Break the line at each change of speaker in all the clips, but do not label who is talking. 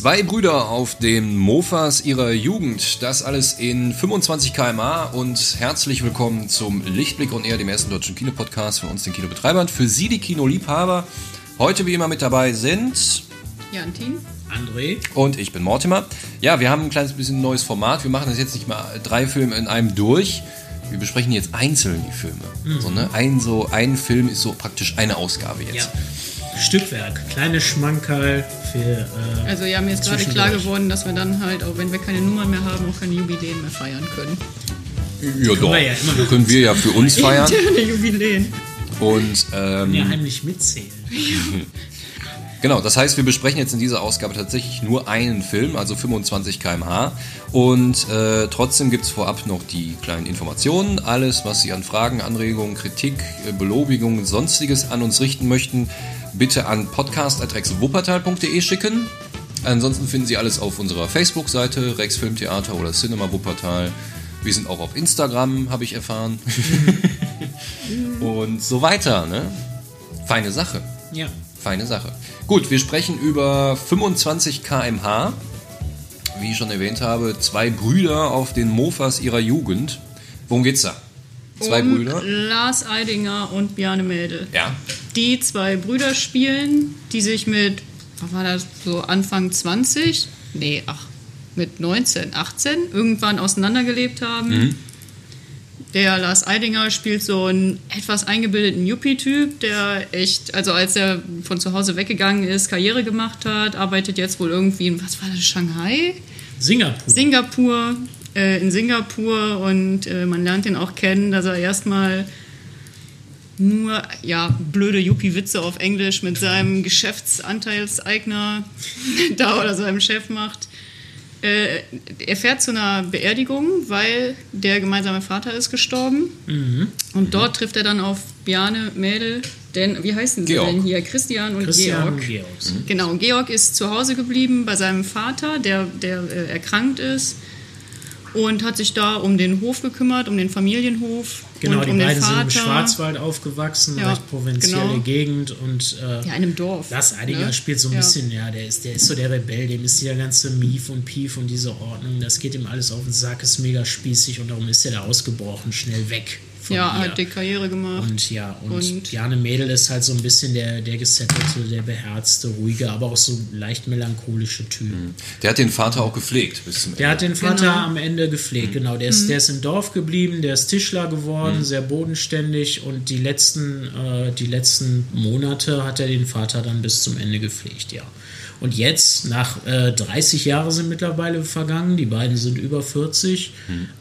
Zwei Brüder auf den Mofas ihrer Jugend, das alles in 25 km/h und herzlich willkommen zum Lichtblick und eher dem ersten deutschen Kinopodcast von uns, den Kinobetreibern. Für Sie, die Kinoliebhaber, heute wie immer mit dabei sind
Jantin,
André
und ich bin Mortimer. Ja, wir haben ein kleines bisschen neues Format. Wir machen das jetzt nicht mal drei Filme in einem durch. Wir besprechen jetzt einzeln die Filme.
Mhm.
So, ne? ein, so, ein Film ist so praktisch eine Ausgabe jetzt.
Ja. Stückwerk, kleine Schmankerl für. Äh,
also ja, mir ist gerade klar geworden, dass wir dann halt, auch wenn wir keine Nummern mehr haben, auch keine Jubiläen mehr feiern können.
Ja, doch.
wir ja immer noch.
Können wir ja für uns feiern.
Jubiläen.
Und ähm,
Ja, heimlich mitzählen.
Genau, das heißt, wir besprechen jetzt in dieser Ausgabe tatsächlich nur einen Film, also 25 km/h. Und äh, trotzdem gibt es vorab noch die kleinen Informationen. Alles, was Sie an Fragen, Anregungen, Kritik, äh, Belobigungen, sonstiges an uns richten möchten, bitte an podcast.rexwuppertal.de schicken. Ansonsten finden Sie alles auf unserer Facebook-Seite, Rex Filmtheater oder Cinema Wuppertal. Wir sind auch auf Instagram, habe ich erfahren. Und so weiter, ne? Feine Sache.
Ja.
Feine Sache. Gut, wir sprechen über 25 km/h. Wie ich schon erwähnt habe, zwei Brüder auf den Mofas ihrer Jugend. Worum geht's da? Zwei
um
Brüder?
Lars Eidinger und Bjarne Mädel.
Ja.
Die zwei Brüder spielen, die sich mit, was war das, so Anfang 20? Nee, ach, mit 19, 18 irgendwann auseinandergelebt haben.
Mhm.
Der Lars Eidinger spielt so einen etwas eingebildeten Yuppie-Typ, der echt, also als er von zu Hause weggegangen ist, Karriere gemacht hat, arbeitet jetzt wohl irgendwie in, was war das, Shanghai?
Singapur.
Singapur, äh, in Singapur und äh, man lernt ihn auch kennen, dass er erstmal nur ja, blöde Yuppie-Witze auf Englisch mit seinem Geschäftsanteilseigner da oder seinem Chef macht. Äh, er fährt zu einer Beerdigung, weil der gemeinsame Vater ist gestorben. Und dort trifft er dann auf Bjarne Mädel, denn wie heißen sie
Georg.
denn hier? Christian und
Christian
Georg.
und Georg.
Genau, Georg ist zu Hause geblieben bei seinem Vater, der, der äh, erkrankt ist und hat sich da um den Hof gekümmert, um den Familienhof
Genau,
und
die
um den
beiden
Vater.
sind im Schwarzwald aufgewachsen,
Ja,
recht provinzielle
genau.
Gegend und äh,
Ja, in einem Dorf.
Lars Eidinger
ne?
spielt so ein
Ja.
bisschen, ja, der ist, der ist so der Rebell, dem ist der ganze Mief und Pief und diese Ordnung, das geht ihm alles auf den Sack, ist mega spießig und darum ist er da ausgebrochen, schnell weg von
Ja,
hier.
hat die Karriere gemacht.
Und ja, und,
Und-
Bjarne Mädel ist halt so ein bisschen der, der gesettelte, der beherzte, ruhige, aber auch so leicht melancholische Typ.
Der hat den Vater auch gepflegt bis zum Ende.
Der hat den Vater
Genau.
am Ende gepflegt, genau. Der
Mhm.
ist, der ist im Dorf geblieben, der ist Tischler geworden, sehr bodenständig und die letzten, äh, die letzten Monate hat er den Vater dann bis zum Ende gepflegt, ja. Und jetzt, nach äh, 30 Jahre sind mittlerweile vergangen, die beiden sind über 40,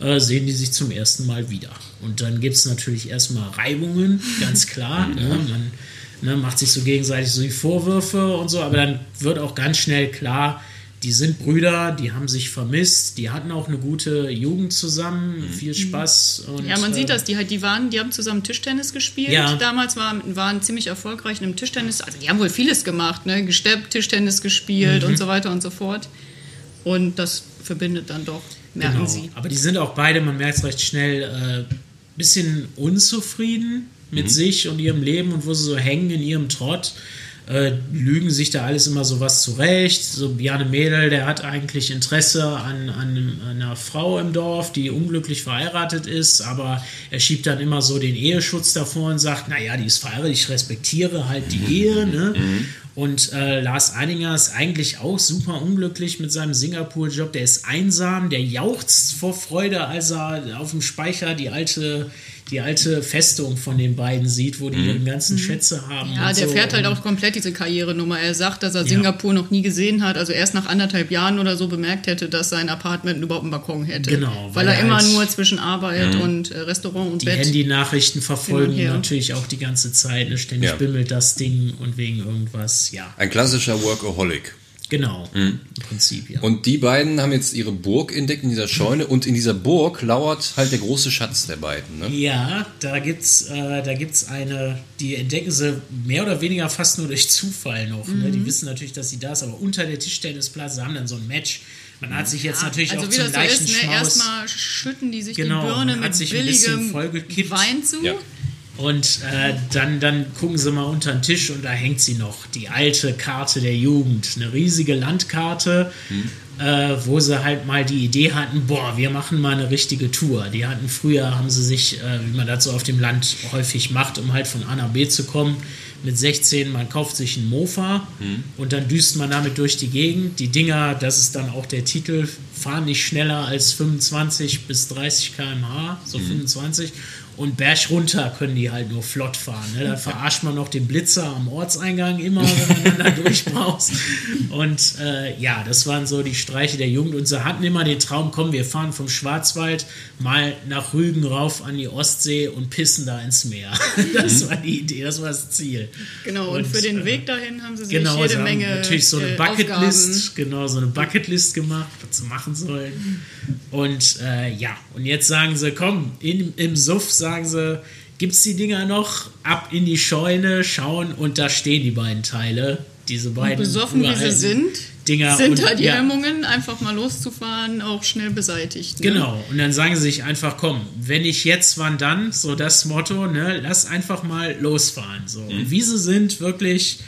äh, sehen die sich zum ersten Mal wieder. Und dann gibt es natürlich erstmal Reibungen, ganz klar. ne? Man ne, macht sich so gegenseitig so die Vorwürfe und so, aber dann wird auch ganz schnell klar, die sind Brüder, die haben sich vermisst, die hatten auch eine gute Jugend zusammen, viel Spaß. Und,
Ja, man
äh,
sieht das, die halt, die waren, die haben zusammen Tischtennis gespielt.
Ja.
Damals waren, waren ziemlich erfolgreich im Tischtennis. Also die haben wohl vieles gemacht, ne? Gesteppt, Tischtennis gespielt
Mhm.
und so weiter und so fort. Und das verbindet dann doch, merken
Genau.
sie.
Aber die sind auch beide, man merkt es recht schnell, äh, bisschen unzufrieden mit sich und ihrem Leben und wo sie so hängen in ihrem Trott. Äh, lügen sich da alles immer so was zurecht. So Bjarne Mädel, der hat eigentlich Interesse an, an einer Frau im Dorf, die unglücklich verheiratet ist, aber er schiebt dann immer so den Eheschutz davor und sagt, naja, die ist verheiratet, ich respektiere halt die Ehe. Ne? Und äh, Lars Eidinger ist eigentlich auch super unglücklich mit seinem Singapur-Job. Der ist einsam, der jauchzt vor Freude, als er auf dem Speicher die alte, die alte Festung von den beiden sieht, wo die ihre ganzen Schätze haben.
Mhm. Ja,
und
der
so.
fährt halt auch komplett diese Karrierenummer. Er sagt, dass er Singapur noch nie gesehen hat, also erst nach anderthalb Jahren oder so bemerkt hätte, dass sein Apartment überhaupt einen Balkon hätte.
Genau,
Weil,
weil
er
er
immer nur zwischen Arbeit und äh, Restaurant und
Die
Bett.
Handynachrichten verfolgen
her.
natürlich auch die ganze Zeit. Ne? Ständig
Ja.
bimmelt das Ding und wegen irgendwas. Ja,
Ein klassischer Workaholic.
Genau. Im Prinzip, ja.
Und die beiden haben jetzt ihre Burg entdeckt in dieser Scheune und in dieser Burg lauert halt der große Schatz der beiden. Ne?
Ja, da gibt's, äh, da gibt's eine, die entdecken sie mehr oder weniger fast nur durch Zufall noch. Ne? Die wissen natürlich, dass sie da ist, aber unter der Tischtennisplatte, sie haben dann so ein Match Man hat sich jetzt natürlich
also
auch
wie
zum
das so
leichten
ist, ne?
Schmaus...
erstmal schütten die sich
Genau,
die Birne
man hat
mit
sich ein bisschen
billigem
vollgekippt.
Wein zu.
Ja.
Und äh, dann, dann gucken sie mal unter den Tisch und da hängt sie noch, die alte Karte der Jugend. Eine riesige Landkarte, äh, wo sie halt mal die Idee hatten, boah, wir machen mal eine richtige Tour. Die hatten früher, haben sie sich, äh, wie man das so auf dem Land häufig macht, um halt von A nach B zu kommen, mit 16, man kauft sich einen Mofa und dann düst man damit durch die Gegend. Die Dinger, das ist dann auch der Titel, fahren nicht schneller als 25 bis 30 km/h, so 25. Und berg runter können die halt nur flott fahren. Ne? Da verarscht man noch den Blitzer am Ortseingang immer, wenn man da durchbrauchst. Und äh, ja, das waren so die Streiche der Jugend. Und sie hatten immer den Traum, komm, wir fahren vom Schwarzwald mal nach Rügen rauf an die Ostsee und pissen da ins Meer. Das war die Idee, das war das Ziel.
Genau, und,
Und,
für den
äh,
Weg dahin haben sie sich
Genau,
jede
sie
Menge
natürlich so eine
äh,
Bucketlist, genau, so eine Bucketlist gemacht, was sie machen sollen. Und äh, ja, und jetzt sagen sie, komm, in, im Suff sagen sie, gibt's die Dinger noch? Ab in die Scheune, schauen und da stehen die beiden Teile. Diese beiden
Besoffen wie sie sind,
Dinger.
sind
und,
halt die
ja,
Hemmungen, einfach mal loszufahren, auch schnell beseitigt. Ne?
Genau, und dann sagen sie sich einfach, komm, wenn ich jetzt, wann dann, so das Motto, ne, lass einfach mal losfahren. So. Und wie sie sind, wirklich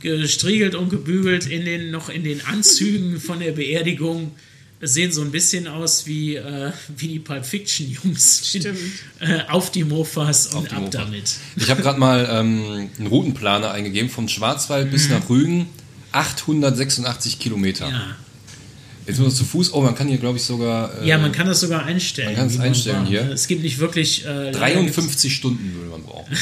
gestriegelt und gebügelt in den, noch in den Anzügen von der Beerdigung, sehen so ein bisschen aus wie, äh, wie die Pulp Fiction Jungs.
Stimmt.
Äh, auf die Mofas und
die
ab
Mofas.
damit.
Ich habe gerade mal ähm, einen Routenplaner eingegeben, vom Schwarzwald bis nach Rügen, 886 Kilometer.
Ja.
Jetzt muss man zu Fuß, oh, man kann hier, glaube ich, sogar äh,
ja, man kann das sogar einstellen.
Man kann es einstellen hier.
Es gibt nicht wirklich. Äh, leider
53 Stunden würde man brauchen.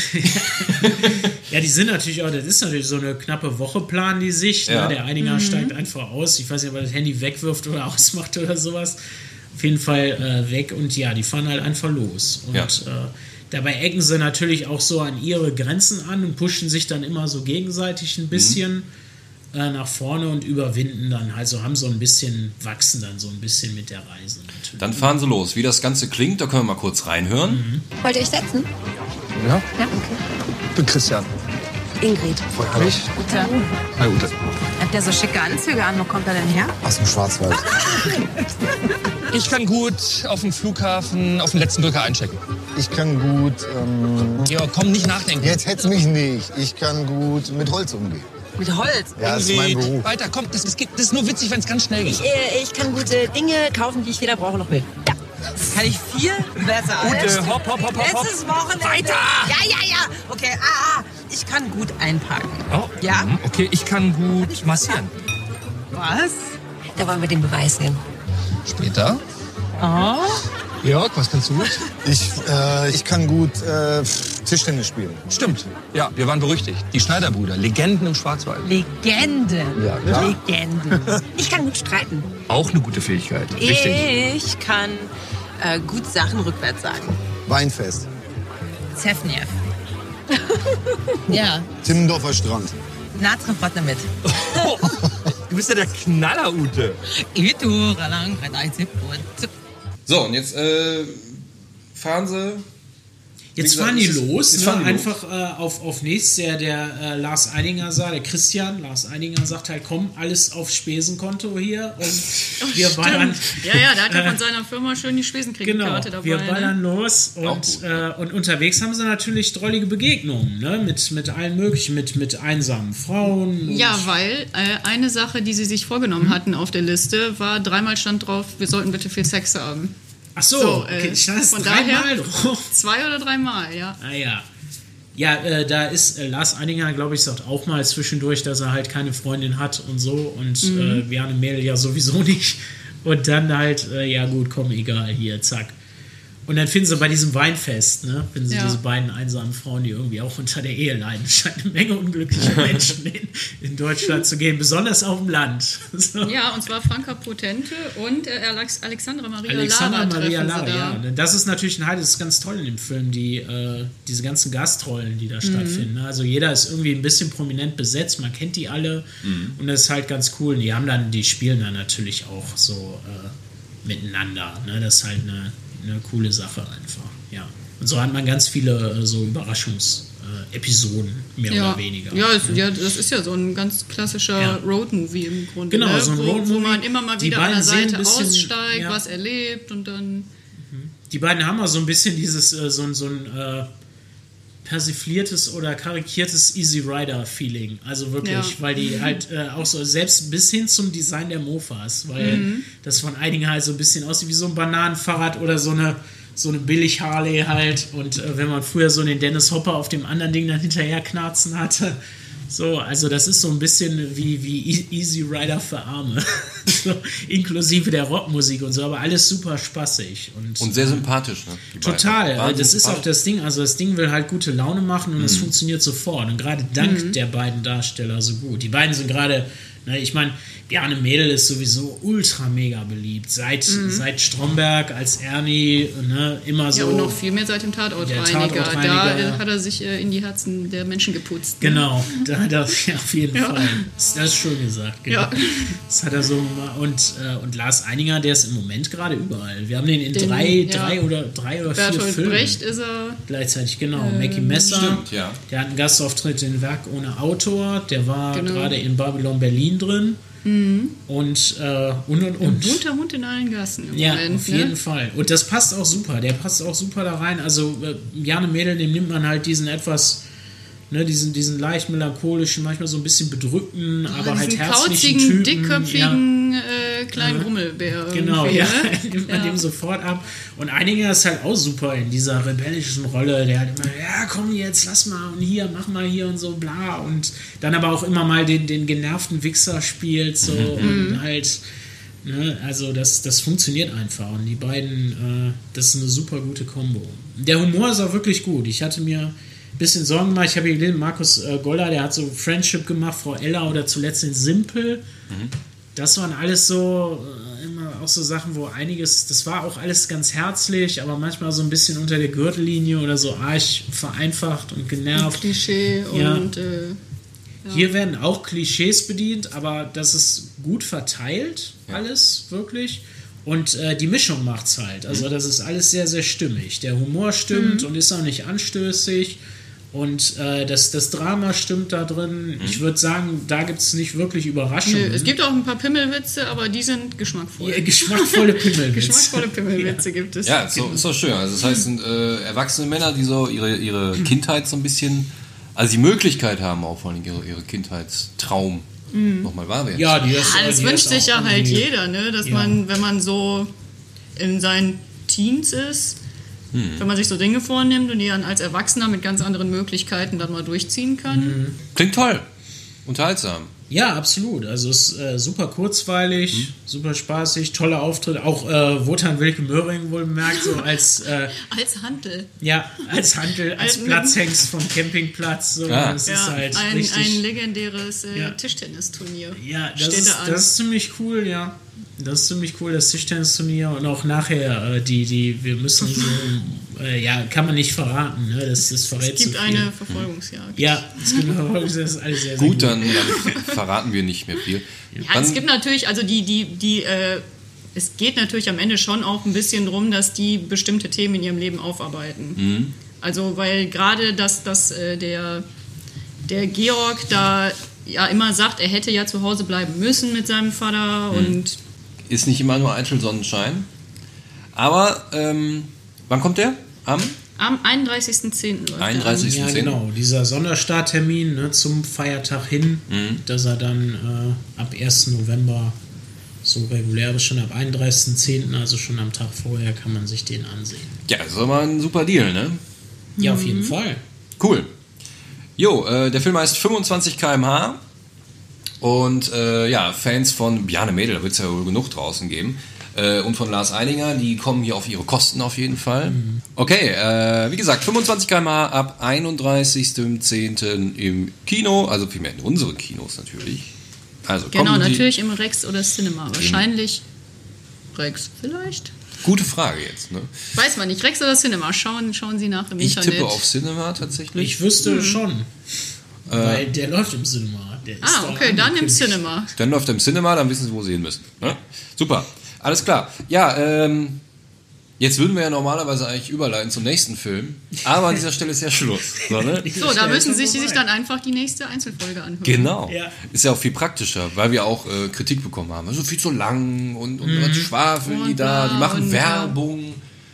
Ja, die sind natürlich auch, das ist natürlich so eine knappe Woche planen die sich.
Ja.
Ne? Der Einiger steigt einfach aus. Ich weiß nicht, ob er das Handy wegwirft oder ausmacht oder sowas. Auf jeden Fall äh, weg und ja, die fahren halt einfach los. Und
Ja.
äh, dabei ecken sie natürlich auch so an ihre Grenzen an und pushen sich dann immer so gegenseitig ein bisschen äh, nach vorne und überwinden dann. Also haben so ein bisschen, wachsen dann so ein bisschen mit der Reise natürlich.
Dann fahren sie los. Wie das Ganze klingt, da können wir mal kurz reinhören.
Wollt ihr euch setzen?
Ja,
Ja, okay.
ich bin Christian.
Ingrid.
Freut mich.
Gute.
Hi, Ute.
Hat der so schicke Anzüge an? Wo kommt er denn her?
Aus dem Schwarzwald. Ich kann gut auf dem Flughafen auf den letzten Drücker einchecken.
Ich kann gut. Ähm,
Georg, komm, nicht nachdenken.
jetzt hetz mich nicht. Ich kann gut mit Holz umgehen.
Mit Holz.
Ja, das ist mein Beruf.
Weiter, komm, das, das, geht- das ist nur witzig, wenn es ganz schnell geht.
Äh, Ich kann gute Dinge kaufen, die ich weder brauche noch will. Ja. Kann ich viel besser.
Ute,
als-
hopp, hopp, hopp, hopp, hopp.
Letztes Wochenende.
Weiter!
Ja, ja, ja. Okay, ah, ah. Ich kann gut einpacken.
Oh,
Ja?
mhm, Okay, ich kann gut massieren.
Was?
Da wollen wir den Beweis sehen.
Später.
Oh.
Georg, was kannst du gut?
Ich, äh, ich kann gut äh, Tischtennis spielen.
Stimmt. Ja, wir waren berüchtigt. Die Schneiderbrüder, Legenden im Schwarzwald.
Legende.
Ja, klar.
Legende. Ich kann gut streiten.
Auch eine gute Fähigkeit. Richtig.
Ich kann äh, gut Sachen rückwärts sagen.
Weinfest.
Zefniev. ja.
Timmendorfer Strand.
Natreff mit.
Du bist ja der Knaller, Ute.
So, und jetzt äh, fahren sie.
Jetzt
gesagt,
fahren die los,
jetzt
ne?
fahren die los.
einfach äh, auf, auf nichts. Der, der äh, Lars Eidinger sah, der Christian, Lars Eidinger sagt halt, komm, alles auf Spesenkonto hier. Und wir ballern,
Ja, ja, da hat er von seiner Firma schön die Spesenkreditkarte
genau,
dabei.
wir
ne?
ballern los.
Auch
Und, äh, und unterwegs haben sie natürlich drollige Begegnungen, ne? mit, mit allen möglichen, mit, mit einsamen Frauen.
Ja, weil äh, eine Sache, die sie sich vorgenommen hatten auf der Liste, war dreimal stand drauf, wir sollten bitte viel Sex haben.
Ach so,
So,
okay,
äh,
ich stand
von
dreimal drauf.
Zwei oder dreimal, ja.
Ah ja. Ja, äh, da ist äh, Lars Eidinger, glaube ich, sagt auch mal zwischendurch, dass er halt keine Freundin hat und so. Und
Mhm.
äh, Mädel ja sowieso nicht. Und dann halt, äh, ja gut, komm, egal, hier, zack. Und dann finden sie bei diesem Weinfest, ne, finden sie
Ja.
diese beiden einsamen Frauen, die irgendwie auch unter der Ehe leiden. Es scheint eine Menge unglücklicher Menschen in, in Deutschland zu geben, besonders auf dem Land. So.
Ja, und zwar Franka Potente und äh, Alex Alexandra Maria
Alexandra
Lara
Maria
treffen
Lara,
sie
ja.
da.
Das ist natürlich ein Highlight, das ist ganz toll in dem Film, die, äh, diese ganzen Gastrollen, die da stattfinden. ne? Also jeder ist irgendwie ein bisschen prominent besetzt, man kennt die alle und das ist halt ganz cool. Und die haben dann, die spielen dann natürlich auch so äh, miteinander. Ne? Das ist halt eine, eine coole Sache einfach, ja. Und so hat man ganz viele äh, so Überraschungsmomente äh, mehr
Ja,
oder weniger.
ja, es, ja, das ist ja so ein ganz klassischer
Ja.
Roadmovie im Grunde.
Genau,
ne?
so ein
wo, wo
Roadmovie.
man immer mal wieder an der Seite
bisschen-
aussteigt,
ja.
was erlebt und dann.
Die beiden haben auch so ein bisschen dieses, äh, so, ein- so ein äh, persifliertes oder karikiertes Easy Rider-Feeling. Also wirklich,
Ja.
weil die halt äh, auch so, selbst bis hin zum Design der Mofas, weil
Mhm.
das von einigen halt so ein bisschen aussieht wie so ein Bananenfahrrad oder so eine so eine billig Harley halt und äh, wenn man früher so den Dennis Hopper auf dem anderen Ding dann hinterher knarzen hatte, so, also das ist so ein bisschen wie, wie E- Easy Rider für Arme. so, inklusive der Rockmusik und so, aber alles super spaßig. Und,
Und sehr sympathisch, ne? beiden.
Total, das ist auch das Ding. Also das Ding will halt gute Laune machen und
Mhm.
es funktioniert sofort. Und gerade dank der beiden Darsteller so gut. Die beiden sind gerade, ne, ich meine, Bjarne Mädel ist sowieso ultra mega beliebt. Seit,
Mhm.
seit Stromberg als Ernie, ne, immer so.
Ja, und noch viel mehr seit dem Tatortreiniger.
Der Tatortreiniger,
da
ja.
äh, hat er sich äh, in die Herzen der Menschen geputzt. ne?
Genau, da hat er ja, auf jeden
Ja.
Fall. Das das ist schön gesagt. Genau.
Ja.
Das hat er so. Und, äh, und Lars Eininger, der ist im Moment gerade überall. Wir haben den in
Den,
drei,
ja.
drei oder drei oder vier
Bertolt
Filmen.
Brecht ist er.
Gleichzeitig, genau.
Ähm,
Mackie Messer.
Stimmt, ja.
Der hat einen Gastauftritt in Werk ohne Autor. Der war
Genau.
gerade in Babylon Berlin drin. Und, äh, und, und, und.
Bunter Hund in allen Gassen im
Ja,
Moment.
auf
ne?
jeden Fall. Und das passt auch super. Der passt auch super da rein. Also, äh, Jane Mädel, dem nimmt man halt diesen etwas, ne, diesen, diesen leicht melancholischen, manchmal so ein bisschen bedrückten, aber halt herzlichen
kauzigen,
Typen.
dickköpfigen äh, kleinen
Ja.
Grummelbär.
Genau,
irgendwie,
ja,
ne?
nimmt man
Ja.
dem sofort ab. Und Einiger ist halt auch super in dieser rebellischen Rolle. Der halt immer, ja, komm jetzt, lass mal und hier, mach mal hier und so, bla. Und dann aber auch immer mal den, den genervten Wichser spielt, so
Mhm.
und halt. Ne, also das, das funktioniert einfach und die beiden, äh, das ist eine super gute Kombo. Der Humor ist auch wirklich gut. Ich hatte mir bisschen Sorgen gemacht. Ich habe hier gelesen, Markus äh, Goller, der hat so Friendship gemacht, Frau Ella oder zuletzt den Simpel. Das waren alles so äh, immer auch so Sachen, wo einiges, das war auch alles ganz herzlich, aber manchmal so ein bisschen unter der Gürtellinie oder so arg vereinfacht und genervt.
Klischee
Ja.
und äh,
Hier werden auch Klischees bedient, aber das ist gut verteilt, alles wirklich. Und äh, die Mischung macht's halt. Also das ist alles sehr, sehr stimmig. Der Humor stimmt und ist auch nicht anstößig. Und äh, das, das Drama stimmt da drin. Ich würde sagen, da gibt es nicht wirklich
nö,
Überraschungen.
es gibt auch ein paar Pimmelwitze, aber die sind geschmackvoll.
Ja, geschmackvolle Pimmelwitze.
Geschmackvolle Pimmelwitze gibt es.
Ja, ist doch, ist doch schön. Also das heißt, es sind äh, erwachsene Männer, die so ihre, ihre Kindheit so ein bisschen, also die Möglichkeit haben, auch vor allem ihre, ihre Kindheitstraum nochmal wahr werden.
Ja, die ist,
Ja, das
die
wünscht
ist
sich ja halt jeder, ne? dass
Ja.
man, wenn man so in seinen Teens ist,
Hm.
wenn man sich so Dinge vornimmt und die dann als Erwachsener mit ganz anderen Möglichkeiten dann mal durchziehen kann.
Mhm.
Klingt toll. Unterhaltsam.
Ja, absolut. Also es ist äh, super kurzweilig,
Mhm.
super spaßig, tolle Auftritte. Auch äh, Wotan Wilke Möhring wohl bemerkt, so als äh,
Als Handel.
ja, als Handel, als Platzhengst vom Campingplatz. So,
Ah.
Das ist
Ja,
halt
ein,
richtig.
ein legendäres äh,
Ja.
Tischtennisturnier.
ja, das
steht
ist,
da an.
das ist ziemlich cool, ja. Das ist ziemlich cool, das Tischtennisturnier und auch nachher äh, die, die, wir müssen so, äh, ja, kann man nicht verraten, ne? Das, das verrät
es gibt
viel.
eine Verfolgungsjagd.
Ja, es gibt eine das ist alles sehr, sehr
Gut, dann, dann verraten wir nicht mehr viel.
Ja,
Dann-
es gibt natürlich, also die, die, die, äh, es geht natürlich am Ende schon auch ein bisschen drum, dass die bestimmte Themen in ihrem Leben aufarbeiten.
Mhm.
Also, weil gerade dass, dass äh, der, der Georg da ja immer sagt, er hätte ja zu Hause bleiben müssen mit seinem Vater
Mhm.
und
ist nicht immer nur Eitel Sonnenschein. Aber ähm, wann kommt der? Am?
am 31.10. läuft er
31.
Ja,
10..
genau. Dieser Sonderstarttermin ne, zum Feiertag hin,
Mhm.
dass er dann äh, ab 1. November so regulär ist, schon ab 31.10., also schon am Tag vorher, kann man sich den ansehen.
Ja, das ist aber ein super Deal, ne?
Ja, auf
Mhm.
jeden Fall.
Cool. Jo, äh, der Film heißt 25 km/h. Und äh, ja, Fans von Bjarne Mädel, da wird es ja wohl genug draußen geben. Äh, und von Lars Eininger, die kommen hier auf ihre Kosten auf jeden Fall. Okay, äh, wie gesagt, 25 km/h ab 31.10. im Kino, also vielmehr in unseren Kinos natürlich. Also
Genau,
kommen die-
natürlich im Rex oder Cinema. Wahrscheinlich Rex vielleicht.
Gute Frage jetzt. Ne?
Weiß man nicht. Rex oder Cinema. Schauen, schauen Sie nach im
Ich
Internet.
tippe auf Cinema tatsächlich.
Ich wüsste schon, weil der läuft im Cinema. Der
ah, okay, dann im. Cinema.
Dann läuft er im Cinema, dann wissen Sie, wo Sie hin müssen. Ne? Super, alles klar. Ja, ähm, Jetzt würden wir ja normalerweise eigentlich überleiten zum nächsten Film, aber an dieser Stelle ist ja Schluss. So, ne?
So, da müssen sich, sich dann einfach die nächste Einzelfolge anhören.
Genau.
Ja.
Ist ja auch viel praktischer, weil wir auch äh, Kritik bekommen haben. Also viel zu lang und, und was schwafeln die da, die machen
und ja.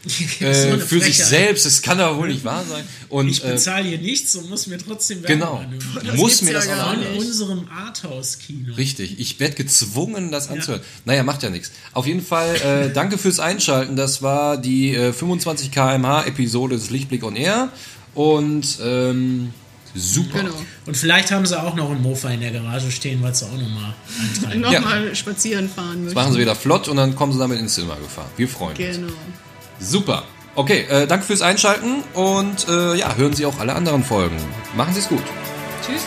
Äh, für sich
Frechheit.
selbst. Das kann doch wohl nicht wahr sein. Und
Ich
äh,
bezahle hier nichts und muss mir trotzdem Werbung
genau,
anhören.
muss mir
ja
das auch anhören.
unserem Arthouse-Kino.
Richtig, ich werde gezwungen, das anzuhören. Naja, macht ja nichts. Auf jeden Fall, äh, danke fürs Einschalten. Das war die äh, 25 kmh Episode des Lichtblick on Air. Und ähm, super.
Genau.
Und vielleicht haben sie auch noch einen Mofa in der Garage stehen, weil sie auch nochmal eintreiben.
Nochmal spazieren fahren möchten.
Das machen sie wieder flott und dann kommen sie damit ins Zimmer gefahren. Wir freuen uns.
Genau.
Super. Okay, äh, danke fürs Einschalten und äh, ja, hören Sie auch alle anderen Folgen. Machen Sie es gut.
Tschüss.